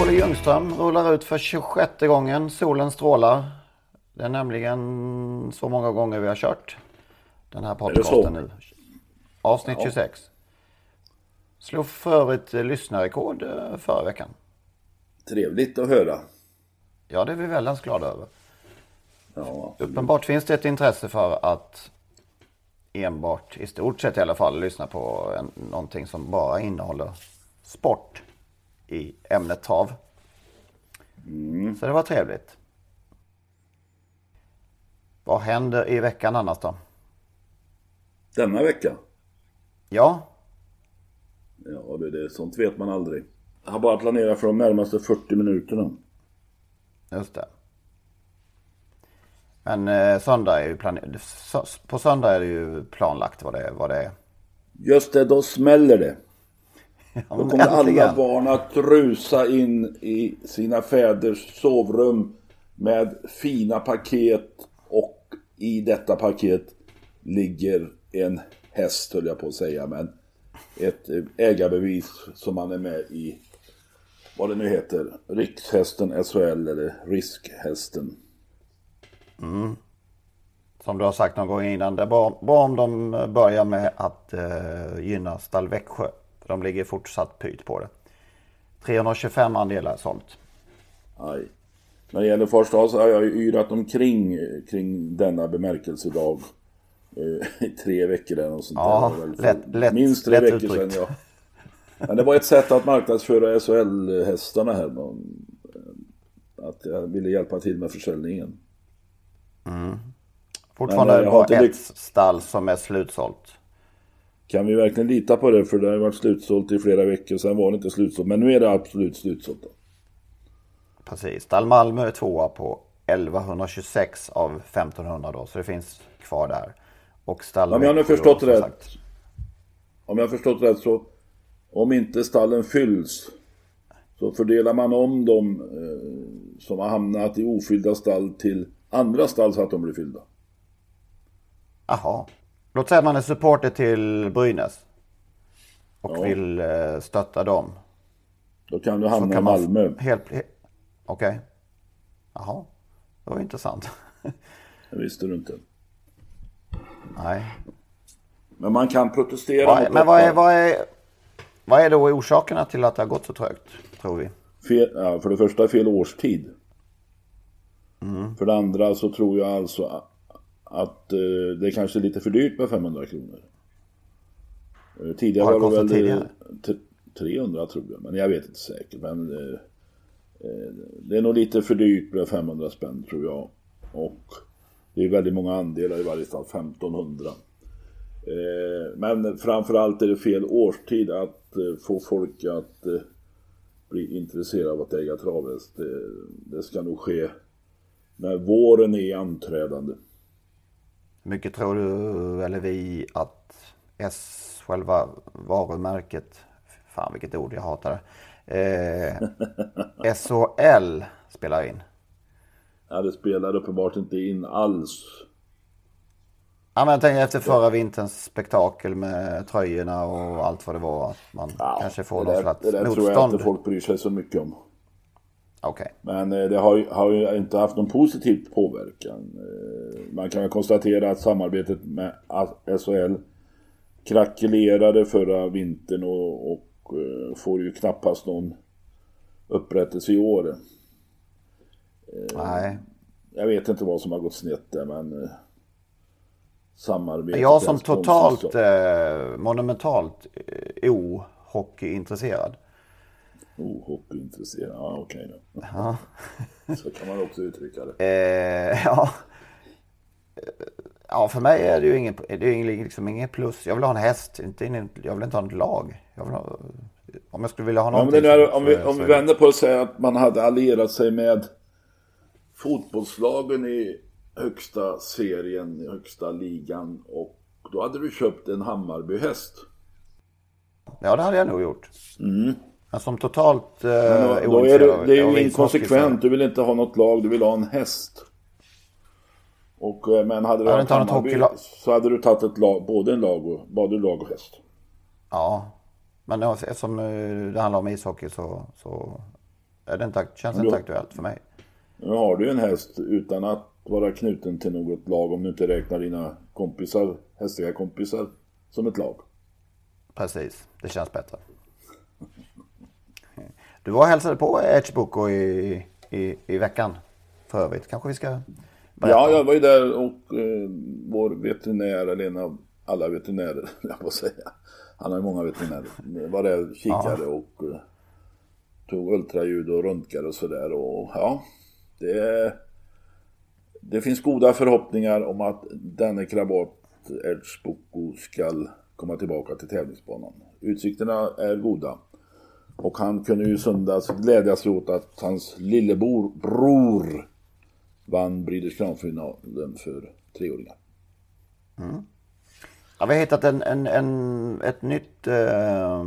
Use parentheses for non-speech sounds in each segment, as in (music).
Olle Ljungström rullar ut för 26 gången. Solen strålar. Det är nämligen så många gånger vi har kört den här podcasten nu. Avsnitt Ja. 26. Slog för övrigt lyssnarrekord eh, förra veckan. Trevligt att höra. Ja, det är vi väldigt glada över. Ja, Uppenbart finns det ett intresse för att enbart, i stort sett i alla fall, lyssna på en, någonting som bara innehåller sport i ämnet trav. Så det var trevligt. Vad händer i veckan annars då? denna vecka. Ja, Ja, det, det, sånt vet man aldrig. Jag har bara planerat för de närmaste 40 minuterna. just det. Men eh, söndag är ju plane- så- på söndag är det ju planlagt vad det, vad det är. Just det, då smäller det. Då kommer alla barn att rusa in i sina fäders sovrum med fina paket och i detta paket ligger en häst höll jag på att säga men ett ägarbevis som man är med i vad det nu heter Rikshästen SHL eller Riskhästen. Som du har sagt någon gång innan, det är bra, bra om de börjar med att eh, gynna Stall Växjö. De ligger fortsatt pyrt på det. 325 andelar sånt. Aj. När det gäller Farstad så har jag ju yrat omkring eh, kring denna bemärkelsedag eh, i tre veckor eller något sånt Ja, där. Lätt- lätt- Minst tre lätt veckor sedan ja. Men det var ett sätt att marknadsföra SHL-hästarna här. eh, Att jag ville hjälpa till med försäljningen. Fortfarande Men, eh, bara inte ett stall som är slutsålt. Kan vi verkligen lita på det? För det har varit slutsålt i flera veckor. Sen var det inte slutsålt. Men nu är det absolut slutsålt. Då. Precis. Stall Malmö är tvåa på 1126 av 1500 då. Så det finns kvar där. Och stall Om jag nu förstått rätt. sagt. Om jag har förstått rätt så om inte stallen fylls så fördelar man om dem eh, som har hamnat i ofyllda stall till andra stall så att de blir fyllda. Jaha. Låt säga att man är supporter till Brynäs. Och Ja. vill eh, stötta dem. Då kan du hamna i kan man Malmö. Helt, he- Okej. Jaha. Det var intressant. (laughs) Det visste du inte. Nej. Men man kan protestera Vad mot men vad är, vad, är, vad är då orsakerna till att det har gått så trögt? Tror vi. Fel, ja, för det första fel årstid. Mm. För det andra så tror jag alltså att, eh, det är kanske är lite för dyrt med 500 kronor. Eh, Tidigare var det väl tidigare? eh, t- 300 tror jag, men jag vet inte säkert. Men eh, eh, det är nog lite för dyrt med 500 spänn tror jag. Och det är väldigt många andelar i varje fall, 1500. Eh, men framförallt är det fel årstid att eh, få folk att eh, bli intresserade av att äga travhäst. Det, det ska nog ske när våren är anträdande. Mycket tror du, eller vi, att S, själva varumärket, fan vilket ord jag hatar det. Eh, (laughs) SHL spelar in. Ja, det spelar uppenbart inte in alls. Ja, men jag tänker efter förra vinterns spektakel med tröjorna och allt vad det var. Att man kanske får det där, slags det där tror jag motstånd. inte folk bryr sig så mycket om. Okej. Men eh, det har har ju inte haft någon positiv påverkan. Eh, Man kan väl konstatera att samarbetet med SHL krackelerade förra vintern och, och eh, får ju knappast någon upprättelse i år. Nej. Jag vet inte vad som har gått snett där men eh, samarbete. Jag som totalt eh, monumentalt eh, o-hockeyintresserad. O-hockeyintresserad, ja okej då. Ja. Så kan man också uttrycka det. Eh, (laughs) ja. ja, för mig är det ju ingen, det är ju liksom ingen plus. Jag vill ha en häst, inte in, jag vill inte ha ett lag. Jag ha, om jag skulle vilja ha någonting. Ja, där, om, vi, om vi vänder på det och säger att man hade allierat sig med fotbollslagen i högsta serien, i högsta ligan och då hade du köpt en Hammarbyhäst. Ja, det hade jag nog gjort. Mm. Men som totalt eh, då, då är det, det är ju inkonsekvent. Du vill inte ha något lag, du vill ha en häst. Och, eh, men hade du haft Hammarby så hade du tagit ett lag, både en lag och, både lag och häst. Ja, men eftersom eh, det handlar om ishockey så, så är det inte, känns det inte aktuellt för mig. Nu har du en häst utan att vara knuten till något lag om du inte räknar dina kompisar, hästiga kompisar, som ett lag. Precis, det känns bättre. Du var och hälsade på Edgeboko i, i, i veckan för övrigt. Kanske vi ska berätta Ja, jag var ju där och eh, vår veterinär, eller en av alla veterinärer, (laughs) jag får säga. Han har ju många veterinärer. Var där kikade ja. och eh, tog ultraljud och röntgade och sådär. Och ja, det, det finns goda förhoppningar om att denne krabat Edgeboko ska komma tillbaka till tävlingsbanan. Utsikterna är goda. Och han kunde ju söndags glädja sig åt att hans lillebror bror vann Breeders Crown-finalen för treåringar. Mm. Ja, vi har hittat en, en, en, ett nytt, eh,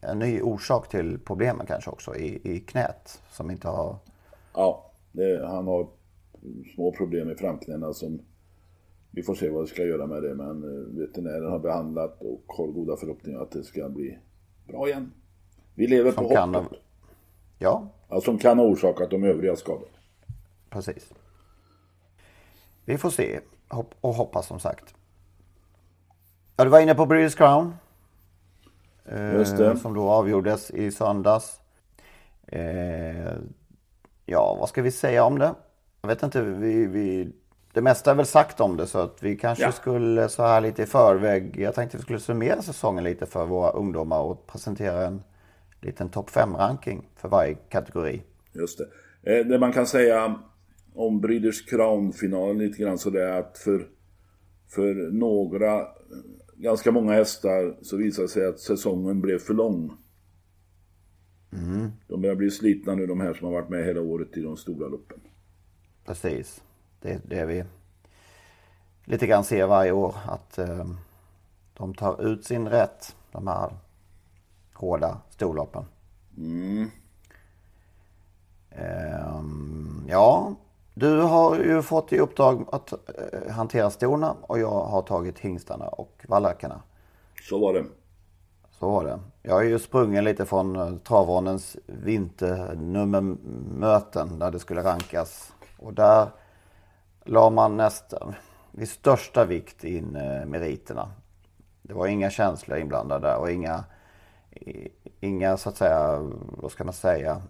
en ny orsak till problemen kanske också i, i knät som inte har... Ja, det, han har små problem i framknäna som vi får se vad vi ska göra med det men eh, veterinären har behandlat och har goda förhoppningar att det ska bli bra igen. Vi lever som på kan hoppet. Ha... Ja. ja. Som kan ha orsakat de övriga skadorna. Precis. Vi får se och hoppas som sagt. Ja, du var inne på British Crown. Eh, som då avgjordes i söndags. Eh, ja, vad ska vi säga om det? Jag vet inte, vi, vi, det mesta är väl sagt om det så att vi kanske ja. skulle så här lite i förväg. Jag tänkte vi skulle summera säsongen lite för våra ungdomar och presentera en liten topp 5-ranking för varje kategori. Just det. Eh, det man kan säga om Breeders Crown-finalen lite grann så det är att för, för några, ganska många hästar så visar det sig att säsongen blev för lång. Mm. De börjar bli slitna nu de här som har varit med hela året i de stora loppen. Precis. Det är det vi lite grann ser varje år. Att eh, de tar ut sin rätt, de här hårda storloppen. Mm. Eh, ja, du har ju fått i uppdrag att eh, hantera stona och jag har tagit hingstarna och vallökarna. Så var det. Så var det. Jag är ju sprungen lite från eh, travvanens vinternummermöten där det skulle rankas. Och där la man nästan vid största vikt in eh, meriterna. Det var inga känslor inblandade och inga, inga så att säga, vad ska man säga,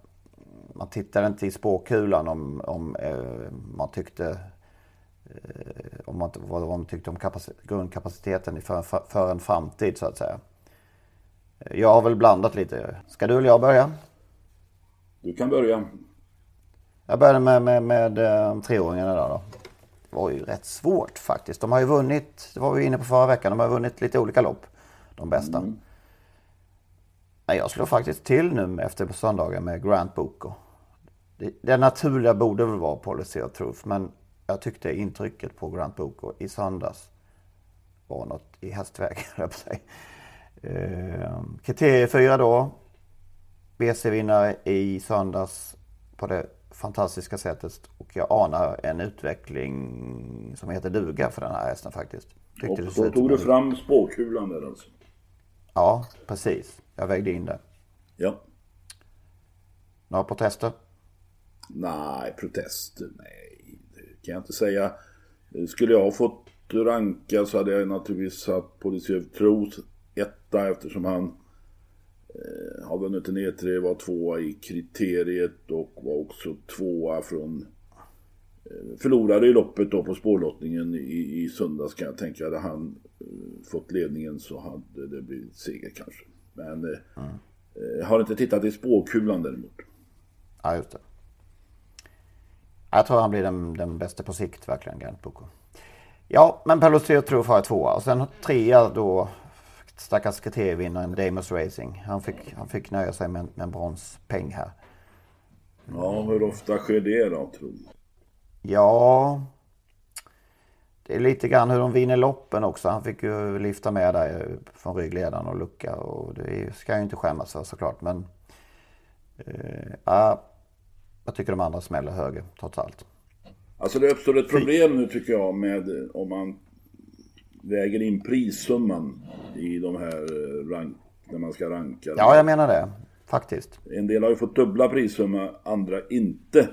man tittade inte i spåkulan om, om eh, man tyckte eh, om man, vad man tyckte om grundkapaciteten för, för, för, en framtid så att säga. Jag har väl blandat lite. Ska du eller jag börja? Du kan börja. Jag börjar med, med, med eh, treåringarna där då. Var ju rätt svårt faktiskt. De har ju vunnit, det var vi inne på förra veckan, de har vunnit lite olika lopp. De bästa. Mm. Men jag slår faktiskt till nu efter på söndagen med Grant Booker. Det, det naturliga borde väl vara Policy of Truth, men jag tyckte intrycket på Grant Booker i söndags var något i hästväg, (laughs) på sig. Eh, kriterie 4 då. BC-vinnare i söndags på det fantastiska sättet. Jag anar en utveckling som heter duga för den här hästen faktiskt. Tyckte och då tog du fram spåkulan där alltså? Ja, precis. Jag vägde in det. Ja. Några protester? Nej, protester, nej. Det kan jag inte säga. Skulle jag ha fått ranka så hade jag naturligtvis satt of Truth etta eftersom han eh, har vunnit en E3, var tvåa i kriteriet och var också tvåa från förlorade i loppet då på spårlottningen i, i söndags kan jag tänka. Hade han eh, fått ledningen så hade det blivit seger kanske. Men mm. eh, har inte tittat i spårkulan däremot. Ja, just det. Jag tror han blir den, den bästa på sikt verkligen, Grant Boko. Ja, men Pelotrio tror jag tvåa. Och sen trea då stackars kriterievinnaren Damus Racing. Han fick, han fick nöja sig med, med en bronspeng här. Ja, hur ofta sker det då, tror du? Ja, det är lite grann hur de vinner loppen också. Han fick ju lyfta med där från ryggledaren och lucka och det ska jag ju inte skämmas för såklart. Men eh, ja, jag tycker de andra smäller högre trots allt. Alltså det uppstår ett problem nu tycker jag med om man väger in prissumman i de här eh, rank, när man ska ranka. Ja, jag menar det. Faktiskt. En del har ju fått dubbla prissumma, andra inte.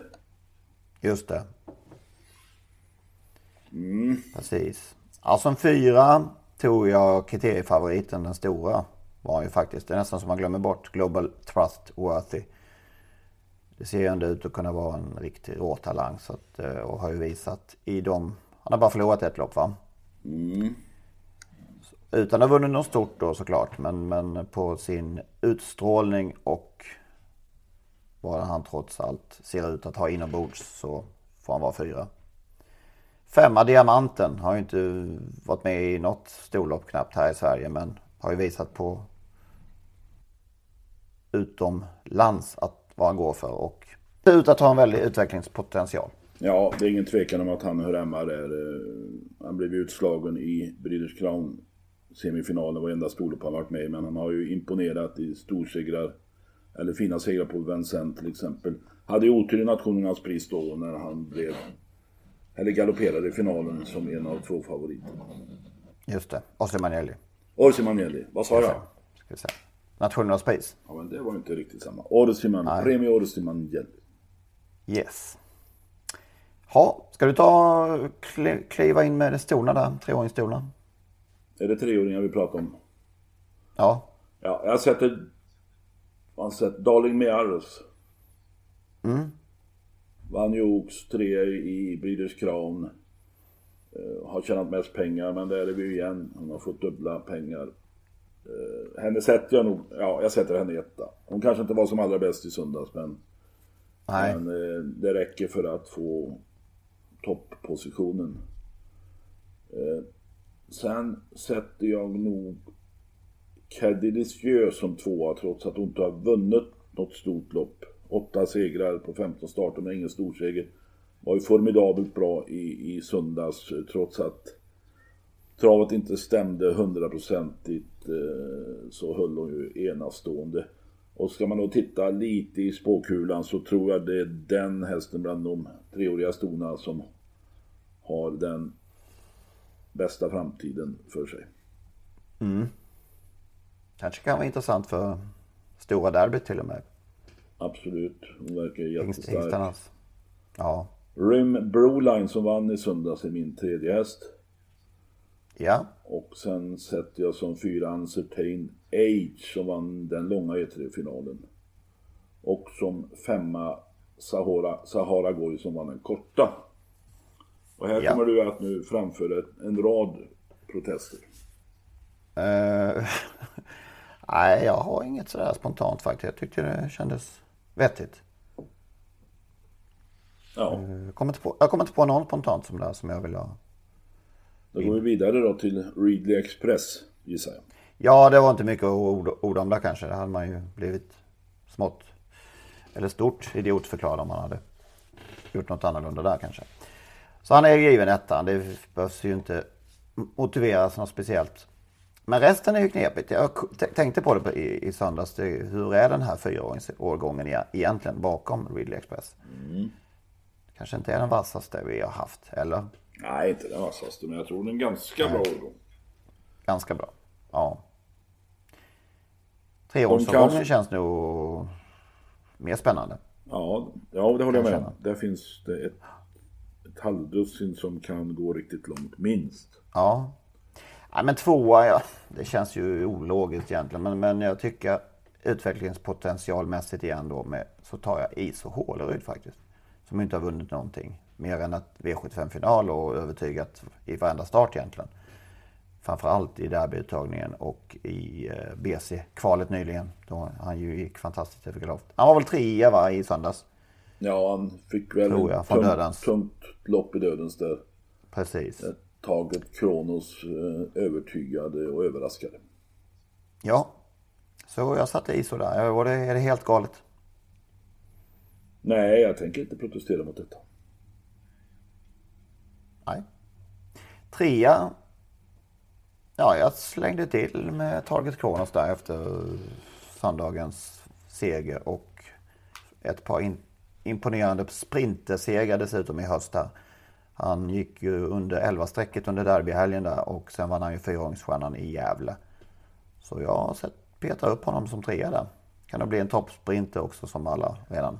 Just det. Mm. Precis. Ja, som fyra tog jag kriteriefavoriten, den stora. Var ju faktiskt. Det är nästan som man glömmer bort. Global Trustworthy. Det ser ju ändå ut att kunna vara en riktig råtalang. Så att, eh, och har ju visat i dem. Han har bara förlorat ett lopp va? Mm. Utan att ha vunnit något stort då såklart. Men, men på sin utstrålning och vad han trots allt ser ut att ha inombords så får han vara fyra. Femma Diamanten har ju inte varit med i något storlopp knappt här i Sverige men har ju visat på utomlands att vad han går för och ser ut att ha en väldig utvecklingspotential. Ja, det är ingen tvekan om att han hör hemma där. Eh, han blev utslagen i British Crown semifinalen, varenda storlopp han varit med i. Men han har ju imponerat i storsegrar. Eller fina segrar på Vincennes till exempel. Hade ju otur i nationernas pris då när han blev eller galopperade i finalen som en av två favoriter. Just det, Orsi Manielli. Orsi Manielli, vad sa jag? Ska säga. Nationernas pris. Ja men det var inte riktigt samma. Orsi Manielli, Premio Orsi Manielli. Yes. Ja, ska du ta kliva in med stolna där, treåringsstolarna? Är det treåringar vi pratar om? Ja. Ja, jag sätter... Man sett Darling Mearos. Mm. Vann ju Oaks tre i Breeders Crown. Uh, har tjänat mest pengar, men där är vi ju igen. Hon har fått dubbla pengar. Uh, henne sätter jag nog, ja jag sätter henne etta. Hon kanske inte var som allra bäst i söndags, men, Nej. men uh, det räcker för att få topppositionen. sen sätter jag nog Caddy Lisieux som tvåa trots att hon inte har vunnit något stort lopp. Åtta segrar på 15 starter men ingen storseger. Var ju formidabelt bra i, i söndags trots att travet inte stämde hundraprocentigt eh, så höll hon ju enastående. Och ska man då titta lite i spåkulan så tror jag det är den hästen bland de treåriga stona som har den bästa framtiden för sig. Mm. Kanske kan vara intressant för stora derbyt till och med. Absolut, hon verkar jättestark. Ja. Rim Broline som vann i söndags är min tredje häst. Ja. Och sen sätter jag som fyra Uncertain Age som vann den långa E3-finalen. Och som femma Sahara, Sahara Goy som vann den korta. Och här ja. kommer du att nu framföra en rad protester. Uh, (laughs) nej, jag har inget sådär spontant faktiskt. Jag tyckte det kändes vettigt. Ja. Eh, inte på, jag kommer inte på någon spontant som, där, som jag vill ha. Då går vi vidare då till Readly Express gissar jag. Ja, det var inte mycket ord, ord om det kanske. Det hade man ju blivit smått eller stort idiotförklarad om man hade gjort något annorlunda där kanske. Så han är given ettan. Det behövs ju inte motiveras något speciellt. Men resten är ju knepigt. Jag tänkte på det i, i söndags. Hur är den här fyraårsårgången egentligen bakom Ridley Express? Mm. Kanske inte är den vassaste vi har haft, eller? Nej, inte den vassaste, men jag tror den är ganska Nej. bra årgång. Ganska bra, ja. Treårsårgången kanske... känns nog mer spännande. Ja, ja det håller jag med om. Där finns det ett, ett halvdussin som kan gå riktigt långt, minst. Ja, Ja, men tvåa, ja, det känns ju ologiskt egentligen. Men, men jag tycker utvecklingspotentialmässigt igen då med, så tar jag Is och Håleryd faktiskt. Som inte har vunnit någonting. mer än ett V75-final och övertygat i varenda start egentligen. Framförallt i derbyuttagningen och i eh, BC-kvalet nyligen. Då han ju gick fantastiskt över galopp. Han var väl trea va, i söndags? Ja, han fick väl Tror jag, från tungt, tungt lopp i dödens där. Precis. Taget Kronos eh, övertygade och överraskade. Ja, så jag satte i sådär. Var det, är det helt galet? Nej, jag tänker inte protestera mot detta. Nej. Trea. Ja, jag slängde till med Target Kronos där efter söndagens seger och ett par in, imponerande sprintersegrar dessutom i höst här. Han gick ju under 11-strecket under derbyhelgen där och sen vann han ju fyraåringsstjärnan i Gävle. Så jag har sett peta upp honom som trea där. Kan det bli en toppsprinter också som alla redan,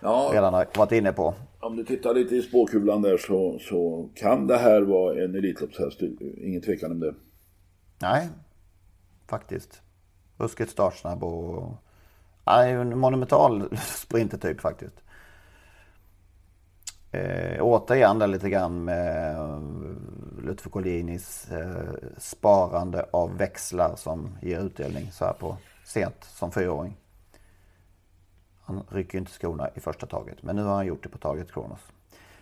Ja, redan har varit inne på. om du tittar lite i spåkulan där så, så kan det här vara en Elitloppshäst. Ingen tvekan om det. Nej, faktiskt. Ruskigt startsnabb och... Nej, en monumental (laughs) sprintertyp faktiskt. Eh, återigen där lite grann med eh, Lutfi Collinis eh, sparande av växlar som ger utdelning så här på sent som fyraåring. Han rycker inte skorna i första taget, men nu har han gjort det på taget Kronos.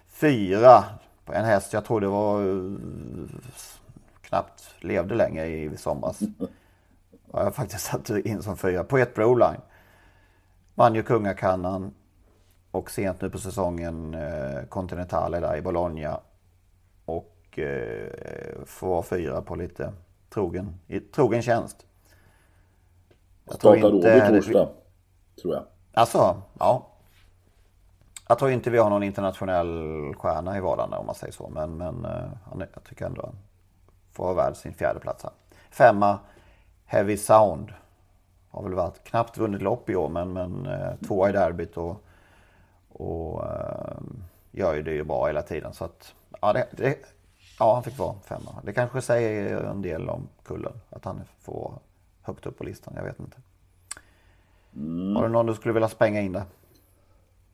Fyra på en häst jag tror det var eh, knappt levde längre i somras. Jag Har faktiskt satt in som fyra. på ett Broline. Vann ju kungakannan. Och sent nu på säsongen eh, Continentale där i Bologna. Och eh, får vara fyra på lite trogen, i trogen tjänst. Jag tror Startar inte- Åby torsdag, tror jag. Alltså, ja. Jag tror inte vi har någon internationell stjärna i vardagen om man säger så. Men, men eh, jag tycker ändå han får vara värd sin fjärde plats här. Femma, Heavy Sound. Har väl varit knappt vunnit lopp i år men, men tvåa i derbyt och, och eh, gör ju det ju bra hela tiden. Så att, ja, det, det, ja, han fick vara femma. Det kanske säger en del om kullen. Att han får högt upp på listan. Jag vet inte. Har du någon du skulle vilja spränga in där?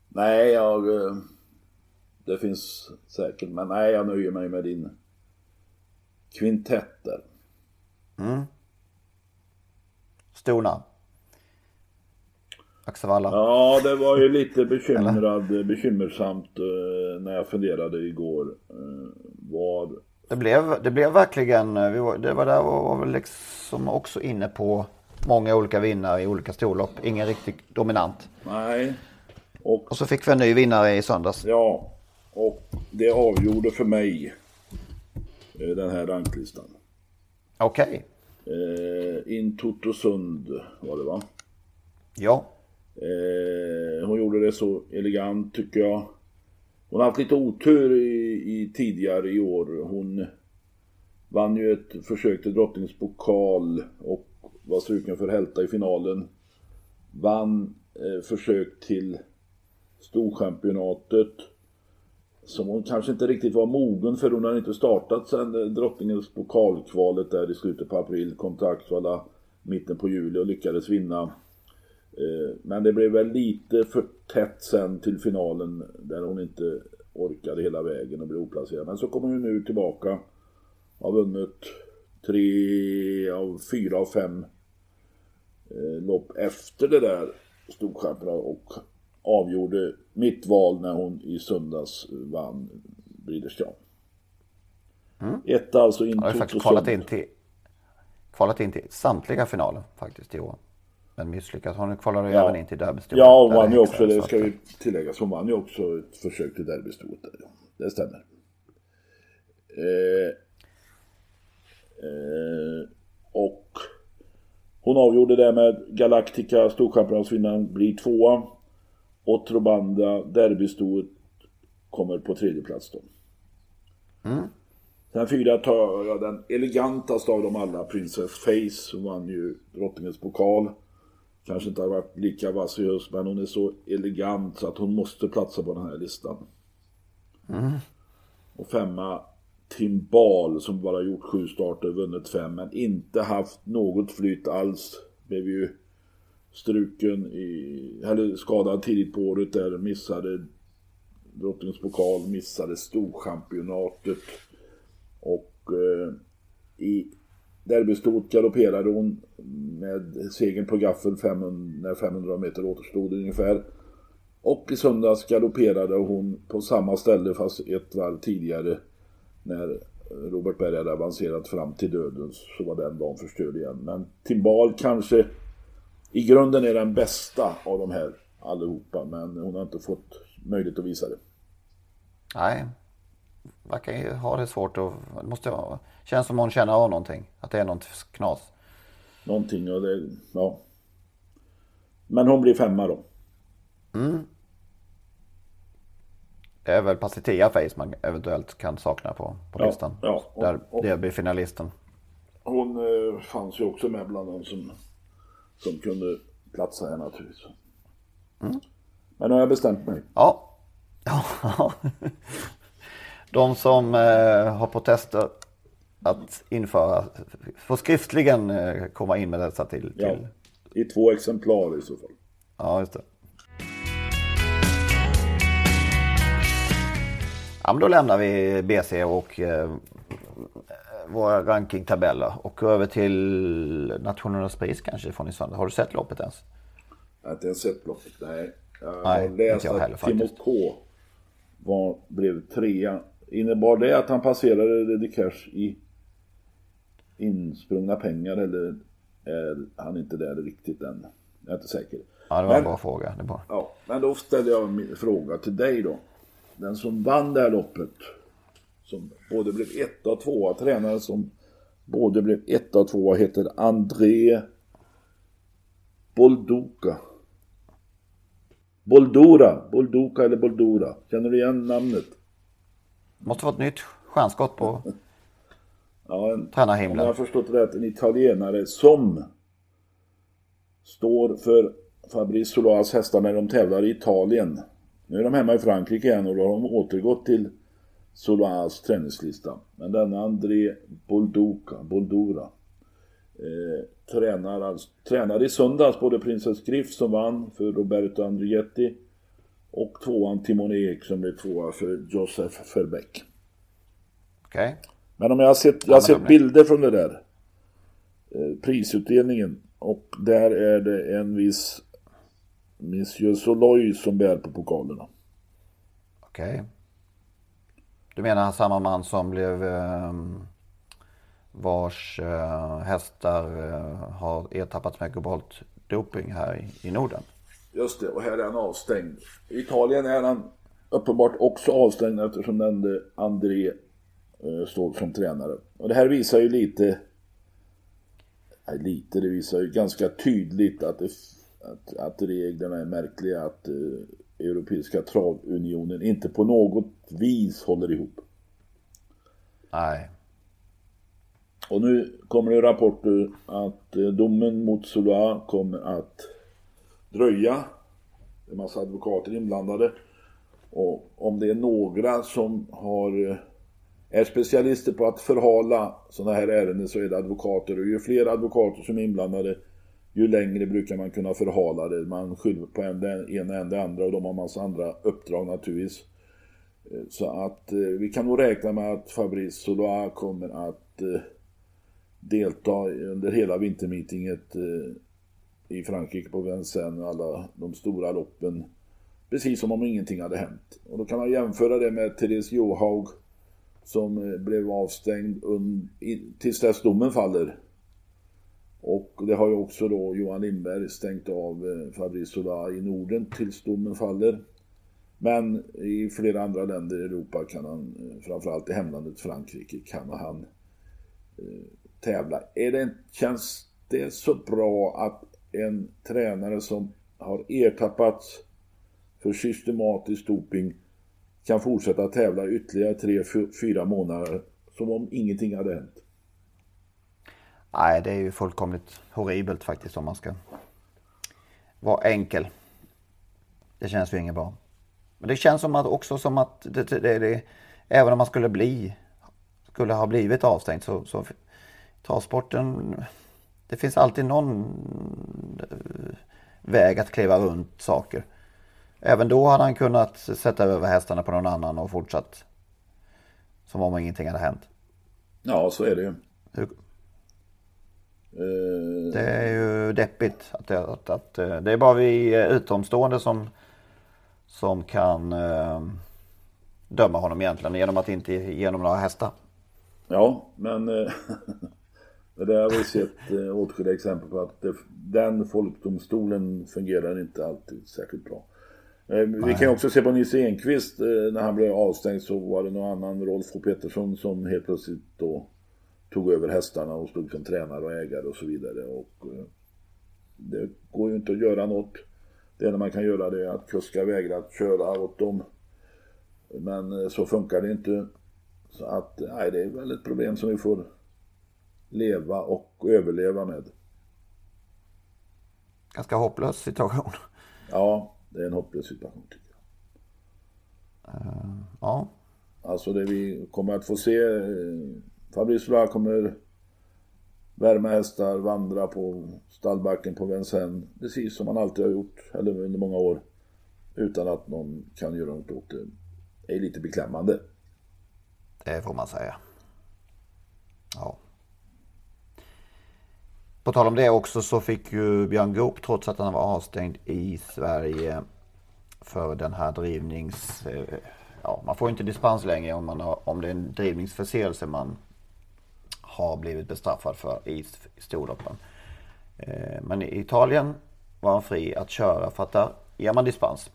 Nej, jag... eh, Det finns säkert, men nej, jag nöjer mig med din kvintett där. Stona. Axevalla. Ja, det var ju lite bekymrad, bekymmersamt eh, när jag funderade igår. eh, Vad... Det, blev, det blev verkligen, eh, var, det var där var, var väl liksom också inne på många olika vinnare i olika storlopp. Ingen riktigt dominant. Nej. Och Och så fick vi en ny vinnare i söndags. ja, och det avgjorde för mig eh, den här ranklistan. Okej. Eh, In Totosund var det va? Ja. Eh, hon gjorde det så elegant tycker jag. Hon har haft lite otur i, i tidigare i år. Hon vann ju ett försök till drottningens pokal och var struken för hälta i finalen. Vann eh, försök till Storchampionatet. Som hon kanske inte riktigt var mogen för. Hon har inte startat sedan eh, drottningens pokalkvalet där i slutet på april. Kom till Axvalla mitten på juli och lyckades vinna. Eh, Men det blev väl lite för tätt sen till finalen där hon inte orkade hela vägen och blev oplacerad. Men så kommer hon nu tillbaka. Har vunnit tre av fyra av fem eh, lopp efter det där Storchampionatet och avgjorde mitt val när hon i söndags vann Breeders' Crown. Ett alltså in Jag har faktiskt kvalat in till, kvalat in till samtliga finaler faktiskt i år. Men misslyckats. Hon kvalade ju Ja. även in till derbystoet. Ja, där vann ju också, det så ska vi tillägga, hon vann ju också ett försök till ja. Det stämmer. Eh, eh, och hon avgjorde det med Galactica, storchampionatsvinnaren, blir tvåa. Och Trobanda, derbystoet, kommer på tredje plats då. Sen fyra tar jag den elegantaste av dem alla, Princess Face. Hon vann ju drottningens pokal. Kanske inte har varit lika vass höst, men hon är så elegant så att hon måste platsa på den här listan. Och femma, Timbal som bara gjort sju starter, vunnit fem, men inte haft något flyt alls. Blev ju struken i, eller skadad tidigt på året där, missade Drottningens pokal, missade Storchampionatet. Och eh, i derbystort galopperade hon med segern på gaffel 500, när 500 meter återstod ungefär. Och i söndags galopperade hon på samma ställe fast ett varv tidigare när Robert Berg hade avancerat fram till döden så var den dagen förstörd igen. Men Timbal kanske i grunden är den bästa av de här allihopa men hon har inte fått möjlighet att visa det. Nej, verkar ju ha det svårt och det måste vara, känns som hon känner av någonting. Att det är något knas. Någonting och det, ja. Men hon blir femma då. Mm. Det är väl Pacitea Face man eventuellt kan sakna på, på Ja, listan. ja. Och- Där och- det blir finalisten. Hon eh, fanns ju också med bland de som, som kunde platsa här naturligtvis. Men nu har jag bestämt mig. Ja. (laughs) ja. De som eh, har protester att införa får skriftligen eh, komma in med dessa till. till. Ja, I två exemplar i så fall. Ja, just det. Ja, men då lämnar vi BC och eh, våra rankingtabeller och går över till Nationernas pris kanske från i söndag. Har du sett loppet ens? Jag har inte ens sett loppet. Nej. Jag Nej, har inte läst jag heller att Timo. K var, blev trea. Innebar det att han passerade Reddy Cash i insprungna pengar eller är han inte där riktigt än? Jag är inte säker. Ja, det var en Men- bra fråga. Det bra. Ja, men då ställer jag min fråga till dig då. Den som vann det här loppet, som både blev etta och tvåa, tränare som både blev etta och tvåa heter André Bolduca. Boldura, Bolduca eller Boldura. Känner du igen namnet? Måste få ett nytt stjärnskott på (laughs) Ja, en, om tränarhimlen. jag har förstått rätt, en italienare som står för Fabrice Solas hästar när de tävlar i Italien. Nu är de hemma i Frankrike igen och då har de återgått till Solas träningslista. Men denna André Bolduca, Boldura eh, tränar, alltså, tränade i söndags både Princess Griff som vann för Roberto Andrietti och tvåan Timon Ek som blev tvåa för Joseph Verbeck. Okej. Men om jag har sett, jag har sett de- bilder från det där. Eh, prisutdelningen. Och där är det en viss Monsieur Soloy som bär på pokalerna. Okej. Du menar samma man som blev ehm, vars eh, hästar eh, har ertappats med kobolt doping här i, i Norden? Just det, och här är han avstängd. I Italien är han uppenbart också avstängd eftersom den André eh, står som tränare. Och det här visar ju lite, nej, lite, det visar ju ganska tydligt att, det, att, att reglerna är märkliga, att eh, Europeiska travunionen inte på något vis håller ihop. Nej. Och nu kommer det rapporter att eh, domen mot Sola kommer att dröja. Det är en massa advokater inblandade. Och om det är några som har, eh, är specialister på att förhala sådana här ärenden så är det advokater. Och ju fler advokater som är inblandade ju längre brukar man kunna förhala det. Man skyller på en, den ena än det andra och de har massa andra uppdrag naturligtvis. Eh, så att eh, vi kan nog räkna med att Fabrice Soloa kommer att eh, delta under hela vintermeetinget eh, i Frankrike på Vincennes och alla de stora loppen. Precis som om ingenting hade hänt. Och då kan man jämföra det med Therese Johaug som eh, blev avstängd tills dess domen faller. Och det har ju också då Johan Lindberg stängt av eh, Fabrice Sola i Norden tills domen faller. Men i flera andra länder i Europa kan han, eh, framförallt i hemlandet Frankrike, kan han eh, tävla. Är det, känns det så bra att en tränare som har ertappats för systematisk doping kan fortsätta tävla ytterligare tre, fy- fyra månader som om ingenting hade hänt? Nej, det är ju fullkomligt horribelt faktiskt om man ska vara enkel. Det känns ju inget bra. Men det känns som att också som att det, det, det, det, även om man skulle bli skulle ha blivit avstängd så, så travsporten det finns alltid någon eh, väg att kliva runt saker. Även då hade han kunnat sätta över hästarna på någon annan och fortsatt. Som om ingenting hade hänt. Ja, så är det ju. Hur... Det är ju deppigt. Att det, att, att, det är bara vi utomstående som, som kan eh, döma honom egentligen genom att inte ge honom några hästar. Ja, men eh, (laughs) det där har vi sett eh, åtskilliga exempel på att det, den folkdomstolen fungerar inte alltid särskilt bra. Eh, vi kan också se på Nisse Enqvist eh, när han blev avstängd så var det någon annan, Rolf H Pettersson, som helt plötsligt då tog över hästarna och stod som tränare och ägare och så vidare. Och, eh, det går ju inte att göra något. Det enda man kan göra det är att kuskar vägrar att köra åt dem. Men eh, så funkar det inte. Så att, nej, det är väl ett problem som vi får leva och överleva med. Ganska hopplös situation. Ja, det är en hopplös situation tycker jag. Uh, ja. Alltså det vi kommer att få se. Eh, Fabrice Floa kommer värma hästar, vandra på stallbacken på Vincennes. Precis som han alltid har gjort, eller under många år. Utan att någon kan göra något åt det. Det är lite beklämmande. Det får man säga. Ja. På tal om det också så fick ju Björn Goop trots att han var avstängd i Sverige för den här drivnings... Eh, ja, man får inte dispens längre om, man har, om det är en drivningsförseelse man har blivit bestraffad för i storloppen. Eh, men i Italien var han fri att köra för att där ger man dispens.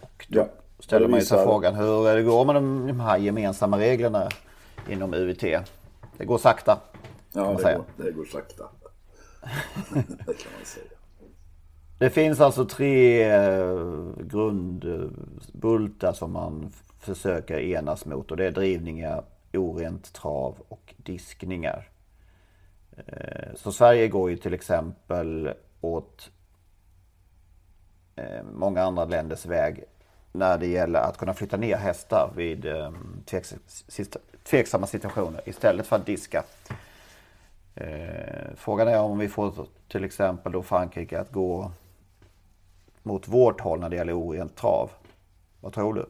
Och då ja, ställer man sig frågan hur det går med de här gemensamma reglerna inom UIT. Det går sakta. Ja, det går, det går sakta det kan man säga. Det finns alltså tre eh, grundbultar som man försöker enas mot och det är drivningar, orent trav och diskningar. Eh, så Sverige går ju till exempel åt eh, många andra länders väg när det gäller att kunna flytta ner hästar vid tveksamma situationer istället för att diska. Eh, frågan är om vi får till exempel då Frankrike att gå mot vårt håll när det gäller orent trav. Vad tror du?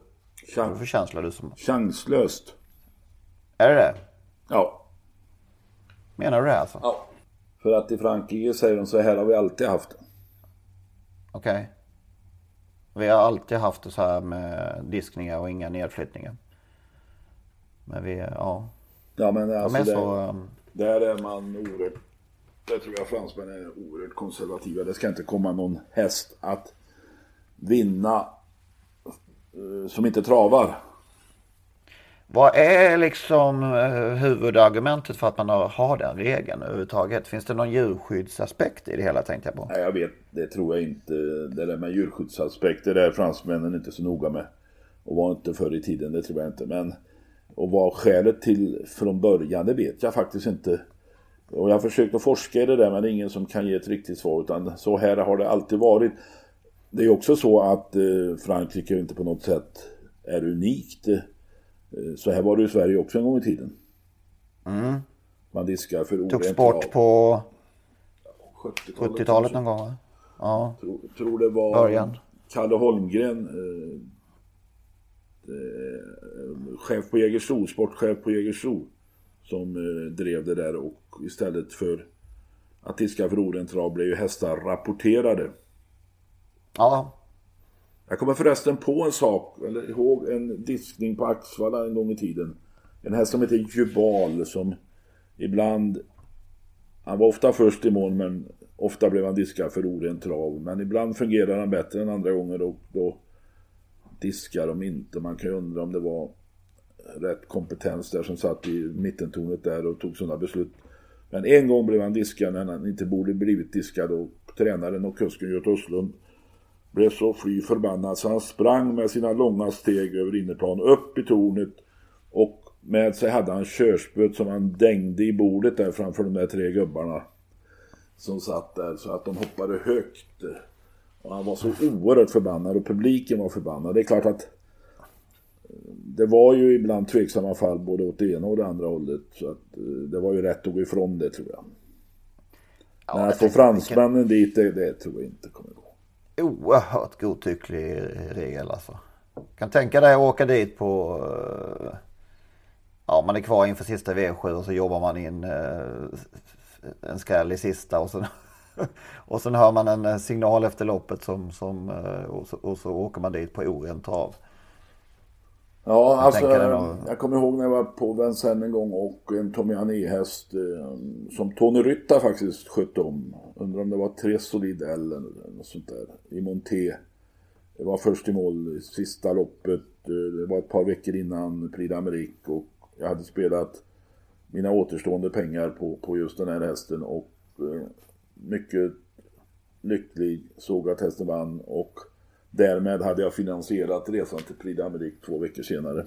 Chans Vad för känsla du som... Chanslöst. Är det det? Ja. Menar du det alltså? Ja. För att i Frankrike säger de så här har vi alltid haft det. Okej. Okay. Vi har alltid haft det så här med diskningar och inga nedflyttningar. Men vi, ja. Ja men alltså de är så, um... Där är man oerhört, där tror jag fransmännen är oerhört konservativa. Det ska inte komma någon häst att vinna eh, som inte travar. Vad är liksom eh, huvudargumentet för att man har den regeln överhuvudtaget? Finns det någon djurskyddsaspekt i det hela tänkte jag på? Nej, jag vet, det tror jag inte. Det där med djurskyddsaspekter är fransmännen inte så noga med. Och var inte förr i tiden, det tror jag inte. Men och vad skälet till från början, det vet jag faktiskt inte. Och jag har försökt att forska i det där men det är ingen som kan ge ett riktigt svar utan så här har det alltid varit. Det är också så att eh, Frankrike inte på något sätt är unikt. Eh, så här var det i Sverige också en gång i tiden. Mm. Man diskar för orent Togs bort på 70-talet 70 någon gång va? Ja. Tror, tror det var Början. Kalle Holmgren eh, chef på Jägersro, sportchef på Jägersro som eh, drev det där och istället för att diska för orent trav blev ju hästar rapporterade. Ja. Jag kommer förresten på en sak, eller ihåg en diskning på Axvalla en gång i tiden. En häst som heter Jubal som ibland, han var ofta först i mål men ofta blev han diskad för orent trav. Men ibland fungerar han bättre än andra gånger och då diskar de inte. Man kan ju undra om det var rätt kompetens där som satt i mittentornet där och tog sådana beslut. Men en gång blev han diskad när han inte borde blivit diskad och tränaren och kusken Göte Östlund blev så fly förbannad så han sprang med sina långa steg över innerplan upp i tornet och med sig hade han körspöt som han dängde i bordet där framför de där tre gubbarna som satt där så att de hoppade högt och han var så oerhört förbannad och publiken var förbannad. Det är klart att eh, det var ju ibland tveksamma fall både åt det ena och det andra hållet. Så att eh, det var ju rätt att gå ifrån det tror jag. Ja, Men att få fransmännen dit, det, det tror jag inte kommer gå. oerhört godtycklig regel alltså. Kan tänka dig att åka dit på eh, ja, man är kvar inför sista V7 och så jobbar man in en skräll i sista och sen, (laughs) och sen hör man en eh, signal efter loppet som, som, och, så, och så åker man dit på orent trav. Ja, jag alltså jag, jag kommer ihåg när jag var på Vincennes en gång och en Tommy eh, som Tony Rytta faktiskt skötte om. Undrar om det var tre solid eller något sånt där i Monté. Det var först i mål i sista loppet. Eh, det var ett par veckor innan Prix d'Amérique och jag hade spelat mina återstående pengar på, på just den här hästen och eh, mycket lycklig, såg att hästen vann och därmed hade jag finansierat resan till Prix d'Amérique två veckor senare.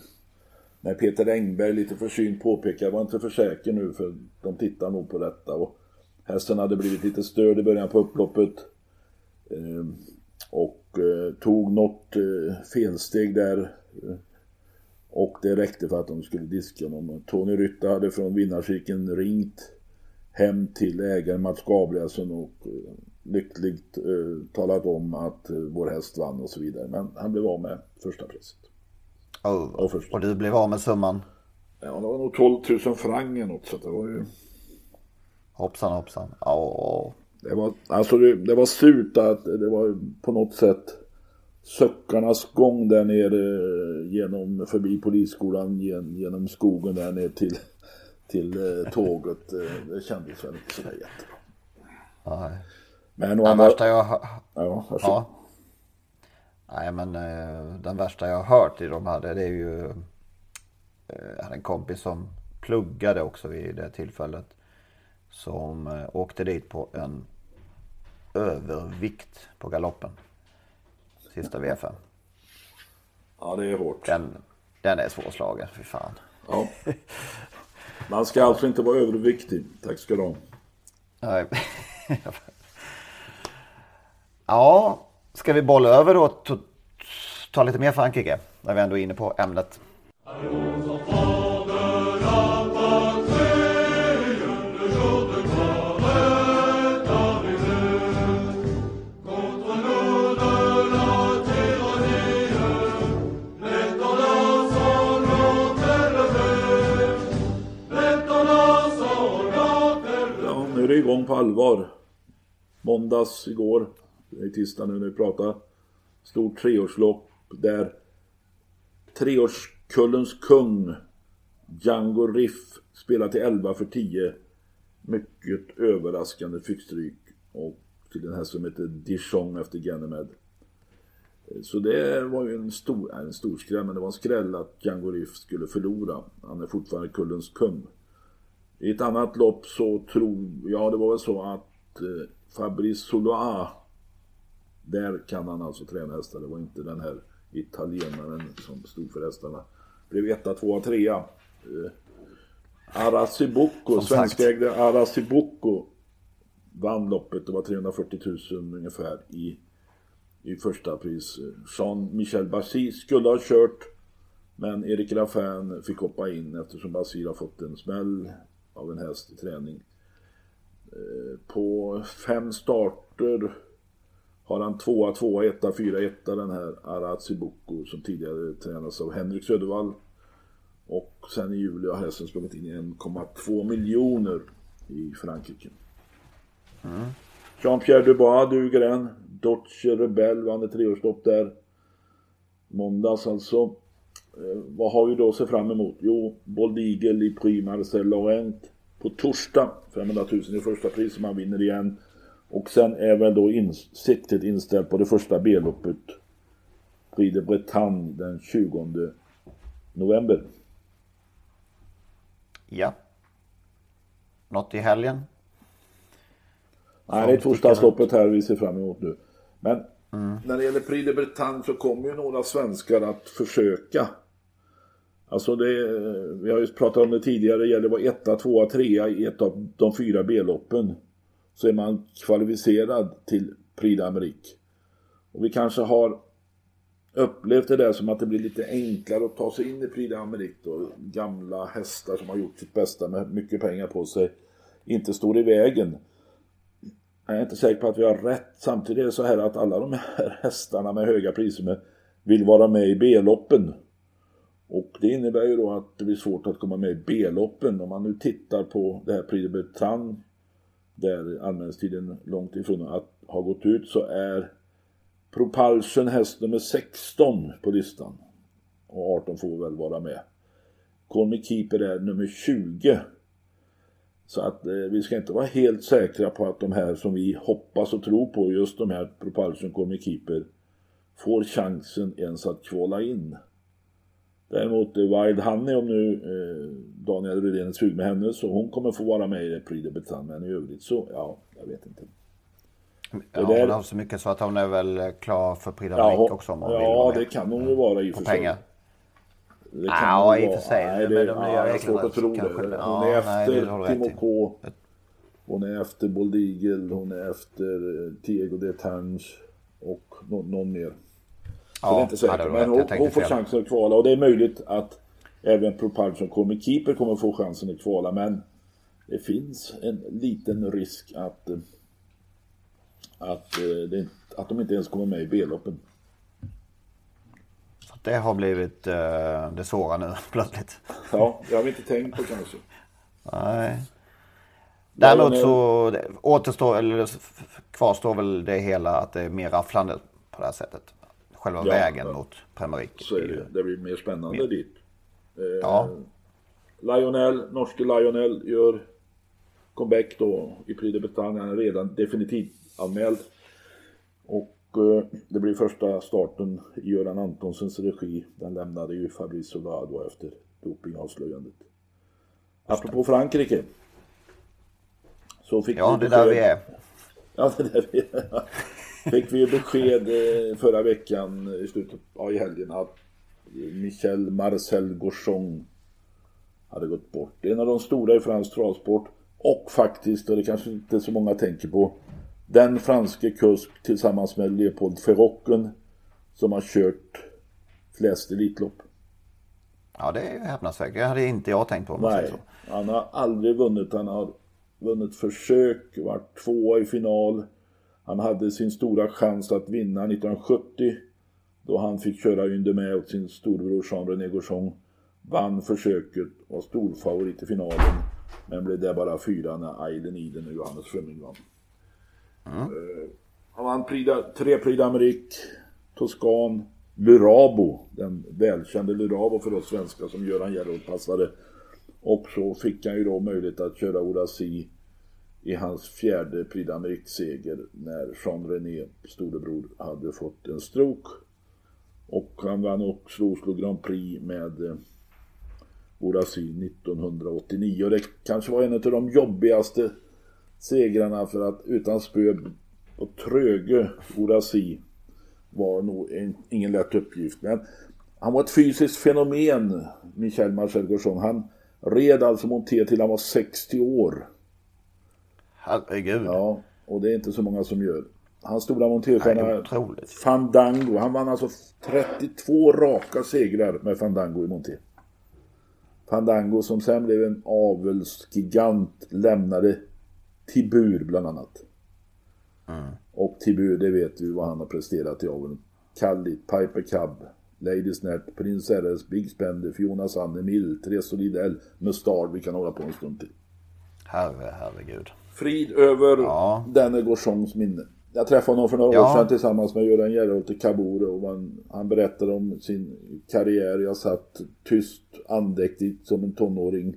När Peter Engberg lite försynt påpekade, var inte för säker nu för de tittar nog på detta. Och hästen hade blivit lite störd i början på upploppet. Eh, och eh, tog något eh, felsteg där. Och det räckte för att de skulle diska honom. Tony Rytta hade från vinnarcirkeln ringt hem till ägaren Mats Gabrielsson och eh, lyckligt eh, talat om att eh, vår häst vann och så vidare. Men han blev av med första priset. Oh, och, första. och du blev av med summan? Ja, det var nog 12 000 franc något så det var ju... Hoppsan hoppsan. Oh. Det var, alltså det, det var surt att det var på något sätt söckarnas gång där nere genom, förbi polisskolan, genom skogen där ner till, till eh, tåget. Eh, det kändes väl inte sådär jättebra. Nej. Men den andra... värsta jag har... Ja, ja. Nej men eh, den värsta jag har hört i de här det är ju... Jag hade en kompis som pluggade också vid det tillfället. Som åkte dit på en övervikt på galoppen sista V5. Ja, det är hårt. Den, den är svårslagen, fy fan. Ja. (laughs) Man ska alltså inte vara överviktig. Tack ska du ha. Nej. (laughs) ja, ska vi bolla över då och ta lite mer Frankrike? När vi ändå är inne på ämnet. Igång på allvar. Måndags igår, i tisdag nu när vi pratar. Stort treårslopp där treårskullens kung Django Riff spelar till 11 för 10. Mycket överraskande fick stryk. Och till den här som heter Dijon efter Ganymede. Så det var ju en stor, en stor skräll, men det var en skräll att Django Riff skulle förlora. Han är fortfarande kullens kung. I ett annat lopp så tror jag, det var väl så att eh, Fabrice Soloa, där kan han alltså träna hästar. Det var inte den här italienaren som stod för hästarna. Blev etta, tvåa, trea. Eh, Arasibucco, svenskägde Arasibucco vann loppet. Det var 340 000 ungefär i, i första pris. Jean-Michel Bassi skulle ha kört men Erik Raffin fick hoppa in eftersom Basir har fått en smäll av en häst i träning. Eh, på fem starter har han tvåa, tvåa, etta, fyra, etta den här Aratsibuko som tidigare tränats av Henrik Södervall. Och sen i juli har hästen sprungit in i 1,2 miljoner i Frankrike. Mm. Jean-Pierre Dubois duger en. Dodge Rebell vann ett treårslopp där. Måndags alltså. Eh, vad har vi då att se fram emot? Jo, Bold Eagle i Prix Marcel Laurent på torsdag. 500 000 i första pris som han vinner igen. Och sen är väl då in, siktet inställt på det första B-loppet. Prix de Bretagne den 20 november. Ja. Något i helgen? Nej, det är torsdagsloppet här vi ser fram emot nu. Men mm. när det gäller Prix de Bretagne så kommer ju några svenskar att försöka Alltså det, vi har ju pratat om det tidigare, det gäller att vara etta, tvåa, trea i ett av de fyra B-loppen. Så är man kvalificerad till Prix d'Amérique. Och vi kanske har upplevt det där som att det blir lite enklare att ta sig in i Prix d'Amérique då. Gamla hästar som har gjort sitt bästa med mycket pengar på sig inte står i vägen. Jag är inte säker på att vi har rätt. Samtidigt är det så här att alla de här hästarna med höga priser med vill vara med i B-loppen. Och det innebär ju då att det blir svårt att komma med i B-loppen. Om man nu tittar på det här Prix de Bretagne där anmälningstiden långt ifrån att ha gått ut så är Propulsion häst nummer 16 på listan. Och 18 får väl vara med. Conny Keeper är nummer 20. Så att eh, vi ska inte vara helt säkra på att de här som vi hoppas och tror på, just de här Propulsion Conny Keeper, får chansen ens att kvala in. Däremot eh, Wild Honey, om nu eh, Daniel Rydén är sugen med henne, så hon kommer få vara med i Prix de Bretagne. Men i övrigt så, ja, jag vet inte. Ja, där... Hon har så mycket så att hon är väl klar för Prix ja, också om hon Ja, vill det kan hon ju vara i och för sig. pengar. Det kan ja, i och för sig. Nej, det, de ja, jag svårt att tro det. Hon ja, är efter Timo K. Hon är efter Bold Eagle. Hon är efter eh, Tiego de Tange. Och någon, någon mer. Så ja, det är inte säkert. Men hon, hon får chansen att kvala. Och det är möjligt att även Propulsion kommer Keeper kommer få chansen att kvala. Men det finns en liten risk att eh, att, eh, det, att de inte ens kommer med i B-loppen. Så det har blivit uh, det svåra nu (laughs) plötsligt. Ja, det har vi inte tänkt på kanske. Nej. Däremot så återstår, eller kvarstår väl det hela att det är mer rafflande på det här sättet. Själva ja, vägen ja. mot Premier Så är det. Det blir mer spännande mer. dit. Eh, ja. Lionel, norske Lionel gör comeback då i Prix de Bretagne. Han är redan definitivt anmäld. Och eh, det blir första starten i Göran Antonsens regi. Den lämnade ju Fabrice Solado efter dopingavslöjandet. Apropå Frankrike. Så fick (laughs) ja, det är där vi är. Ja, det där vi är. Fick vi besked eh, förra veckan i slutet, ja i helgen att Michel Marcel Gauchon hade gått bort. En av de stora i fransk travsport och faktiskt, och det kanske inte så många tänker på, den franske kusk tillsammans med Leopold Ferrocken som har kört flest Elitlopp. Ja, det är häpnadsväckande. Det hade inte jag tänkt på. Nej, han har aldrig vunnit. Han har vunnit försök, varit tvåa i final. Han hade sin stora chans att vinna 1970 då han fick köra Ynde åt sin storbror Jean-René Gauchon. Vann försöket, var storfavorit i finalen men blev där bara fyra när Aiden Iden och Johannes Fleming vann. Mm. Han vann tre Prix d'Amérique, Toscan, Lurabo, den välkände Lurabo för oss svenskar som Göran Gerhold passade. Och så fick han ju då möjlighet att köra Orasi i hans fjärde Prix d'Amérique-seger när Jean-René, storebror, hade fått en stroke. Och han vann också Oslo Grand Prix med eh, Orasi 1989. Och det kanske var en av de jobbigaste segrarna för att utan spö och tröge Orasi var nog en, ingen lätt uppgift. Men han var ett fysiskt fenomen, Michael Marcel Gauchon. Han red alltså monté till han var 60 år. Herregud. Ja, och det är inte så många som gör. Hans stora monterstjärna Fandango. Han vann alltså 32 raka segrar med Fandango i monté. Fandango som sen blev en avelsgigant lämnade Tibur bland annat. Mm. Och Tibur, det vet vi vad han har presterat i aveln. Kallit, Piper Cub, Lady Snert, Prins RS, Big Spender, Fiona Sanne, Mill, Therese Lidell, Mustard. Vi kan hålla på en stund till. Herre, herregud. Frid över ja. denne Gauchons minne. Jag träffade honom för några ja. år sedan tillsammans med Göran Gerholt i Kabore och man, han berättade om sin karriär. Jag satt tyst, andäktigt som en tonåring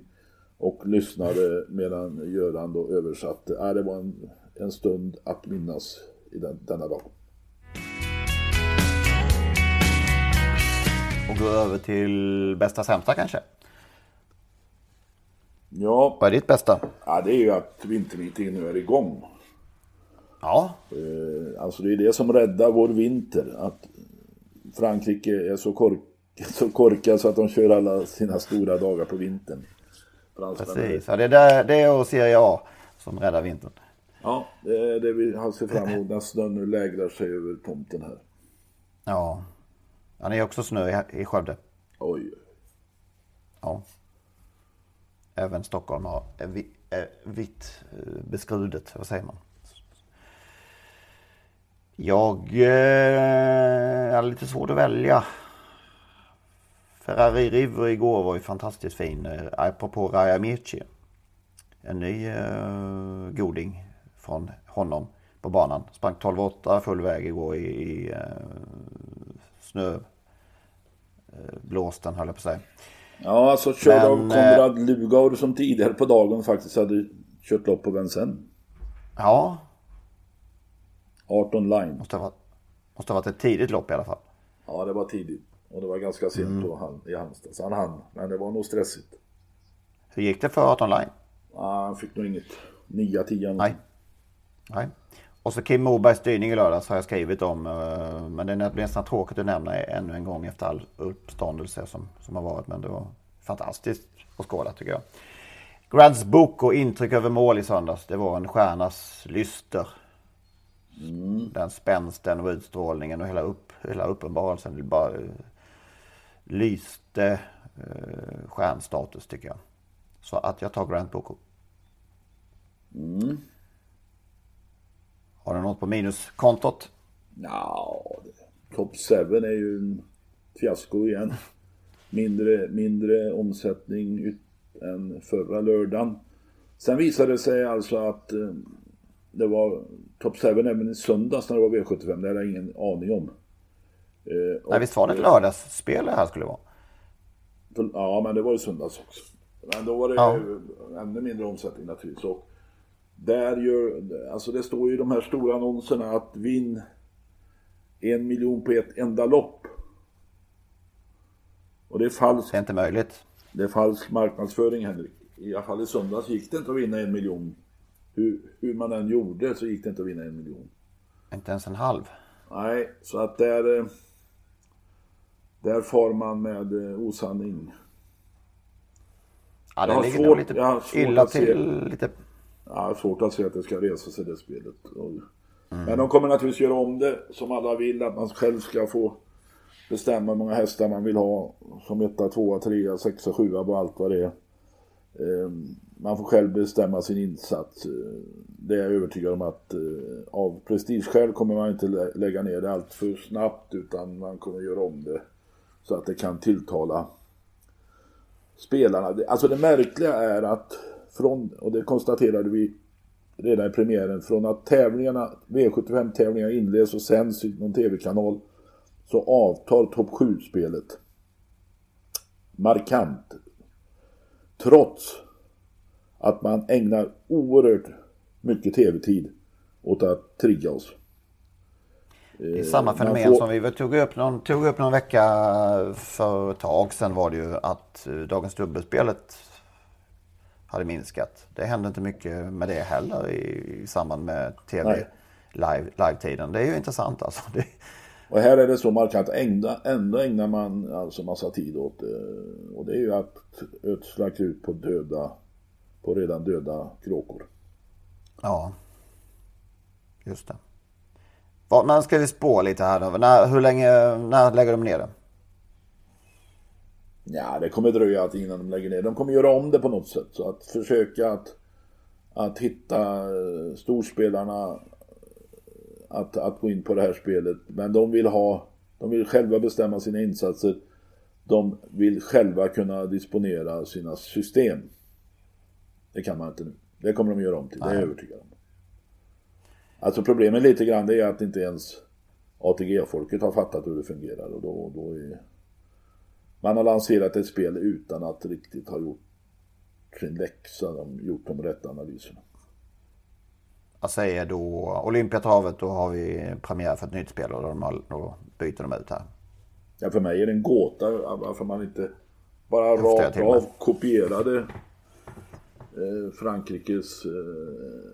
och lyssnade medan Göran då översatte. Ja, det var en, en stund att minnas i den, denna dag. Och gå över till bästa sämsta kanske? Ja. Vad är ditt bästa? Ja, det är ju att vintermeetingen nu är igång. Ja. Eh, alltså det är det som räddar vår vinter. Att Frankrike är så, kork (laughs) så korkade så att de kör alla sina stora dagar på vintern. Precis, ja, det, är där, det är och Serie A som räddar vintern. Ja, det är det vi har sett fram emot när snön nu lägrar sig över tomten här. Ja. Ja, det är också snö i, i Skövde. Oj. Ja. Även Stockholm har vitt eh, beskrudet, vad säger man? Jag eh, hade lite svårt att välja. Ferrari River igår var ju fantastiskt fin. Eh, apropå Raja Mirci. En ny eh, goding från honom på banan. Sprang 12,8 full väg igår i, i eh, snö. Eh, blåsten höll jag på att säga. Ja, alltså körde av Konrad Lugauer som tidigare på dagen faktiskt hade kört lopp på Vincennes. Ja. 18 line. Måste ha, varit, måste ha varit ett tidigt lopp i alla fall. Ja, det var tidigt. Och det var ganska sent mm. då han, i Halmstad. Så han hann. Men det var nog stressigt. Hur gick det för 18 line? Ja, han fick nog inget. 9-10 Nej. Nej. Och så Kim Mobergs styrning i lördags har jag skrivit om. Eh, men det är nästan tråkigt att nämna ännu en gång efter all uppståndelse som, som har varit. Men det var fantastiskt att skåda tycker jag. Grads bok och intryck över mål i söndags. Det var en stjärnas lyster. Mm. Den spänsten och utstrålningen och hela, upp, hela uppenbarelsen. Det bara uh, lyste uh, stjärnstatus tycker jag. Så att jag tar Grant Boko. Mm. Har du något på minuskontot? Ja, Top 7 är ju en fiasko igen. Mindre, mindre omsättning än förra lördagen. Sen visade det sig alltså att eh, det var Top 7 även i söndags när det var V75. Det hade jag ingen aning om. Eh, Nej, visst var det ett lördagsspel det här skulle vara? Ja, men det var i söndags också. Men då var det ja. ännu mindre omsättning naturligtvis. Och där gör, alltså det står ju i de här stora annonserna att vinn en miljon på ett enda lopp. Och det är falskt. Det är inte möjligt. Det är falsk marknadsföring Henrik. I alla fall i söndags gick det inte att vinna en miljon. Hur, hur man än gjorde så gick det inte att vinna en miljon. Inte ens en halv? Nej, så att där... Eh, där far man med eh, osanning. Ja, det ligger svårt, lite illa till. Lite Ja, svårt att se att det ska resa sig det spelet. Mm. Men de kommer naturligtvis göra om det som alla vill. Att man själv ska få bestämma hur många hästar man vill ha. Som etta, tvåa, trea, sexa, sjua och allt vad det är. Ehm, man får själv bestämma sin insats. Det är jag övertygad om att eh, av prestigeskäl kommer man inte lägga ner det allt för snabbt. Utan man kommer göra om det. Så att det kan tilltala spelarna. Alltså det märkliga är att från, och det konstaterade vi redan i premiären, från att tävlingarna, V75-tävlingarna inleds och sänds i någon tv-kanal så avtar topp 7-spelet markant. Trots att man ägnar oerhört mycket tv-tid åt att trigga oss. Det är samma eh, fenomen får... som vi tog upp, någon, tog upp någon vecka för ett tag sedan var det ju att eh, Dagens Dubbelspelet hade minskat. Det hände inte mycket med det heller i, i samband med tv live, live-tiden. Det är ju intressant alltså. Det... Och här är det så markant, ändå, ändå ägnar man alltså massa tid åt. Eh, och det är ju att ödsla krut på döda, på redan döda kråkor. Ja, just det. Men ska vi spå lite här då? När, hur länge, när lägger de ner det? Ja, det kommer dröja innan de lägger ner. De kommer göra om det på något sätt. Så att försöka att, att hitta eh, storspelarna att, att gå in på det här spelet. Men de vill ha, de vill själva bestämma sina insatser. De vill själva kunna disponera sina system. Det kan man inte nu. Det kommer de göra om till, det är jag övertygad om. Alltså problemet lite grann det är att inte ens ATG-folket har fattat hur det fungerar och då, då är man har lanserat ett spel utan att riktigt ha gjort sin läxa, de gjort de rätta analyserna. Jag säger då Olympiatravet, då har vi premiär för ett nytt spel och då byter de ut här. Ja, för mig är det en gåta varför man inte bara rakt av kopierade eh, Frankrikes eh,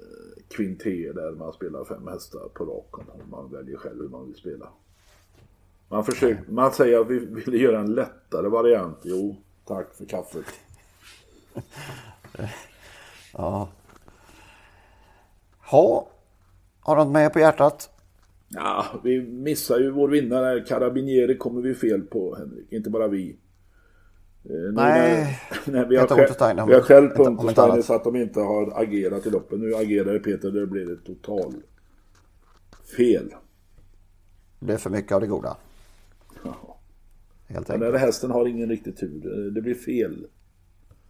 kvinté där man spelar fem hästar på raken. Man väljer själv hur man vill spela. Man, försöker, man säger att vi ville göra en lättare variant. Jo, tack för kaffet. (laughs) ja. Ha. Har du något mer på hjärtat? Ja, vi missar ju vår vinnare. Carabinieri kommer vi fel på, Henrik. Inte bara vi. Eh, nej, när, (laughs) när vi, har själv, vi har själv på Untersteiner så att de inte har agerat i loppen. Nu agerar Peter, det blir ett total fel. blir för mycket av det goda. Ja. Helt Den enkelt. där hästen har ingen riktig tur. Det blir fel.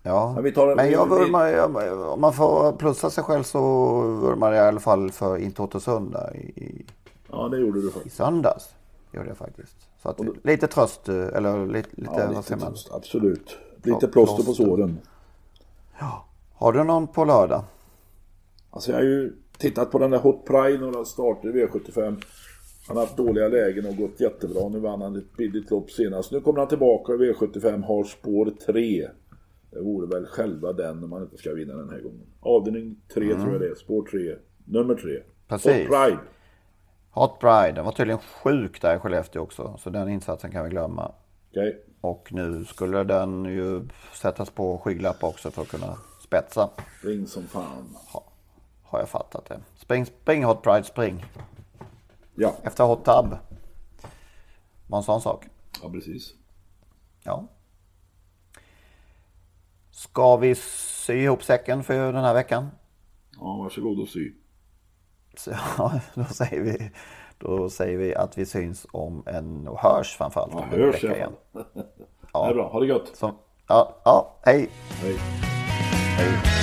Ja. Men vi tar- Men jag vurmar, jag, om man får plussa sig själv så vurmar jag i alla fall för Intoto där i, i, Ja, det gjorde du i faktiskt. söndags. Gjorde jag faktiskt. Så att, lite tröst, eh, eller lite, lite Ja, vad säger man? tröst, absolut. Lite Ja, plåster på såren. Har du någon på lördag? Alltså jag har ju tittat på den där Hot Pride, några starter i V75. Han har haft dåliga lägen och gått jättebra. Nu vann han ett billigt lopp senast. Nu kommer han tillbaka i V75, har spår 3. Det vore väl själva den om han inte ska vinna den här gången. Avdelning 3 tror jag det är, spår 3. Nummer 3. Mm. Precis. Hot Pride. Hot Bride, den var tydligen sjuk där i Skellefteå också. Så den insatsen kan vi glömma. Okej. Och nu skulle den ju sättas på skygglapp också för att kunna spetsa. Ring som fan. Har jag fattat det. Spring, spring Hot Pride, spring. Ja, Efter Hot Tub. Var en sån sak. ja precis. Ja. Ska vi sy ihop säcken för den här veckan? Ja, varsågod och sy. Så, (laughs) ja, då säger vi, då säger vi att vi syns om en, och hörs framförallt. Ja, hörs vecka alla fall. (laughs) Det är bra, ha det gott. Så, ja, ja, hej. Hej. hej.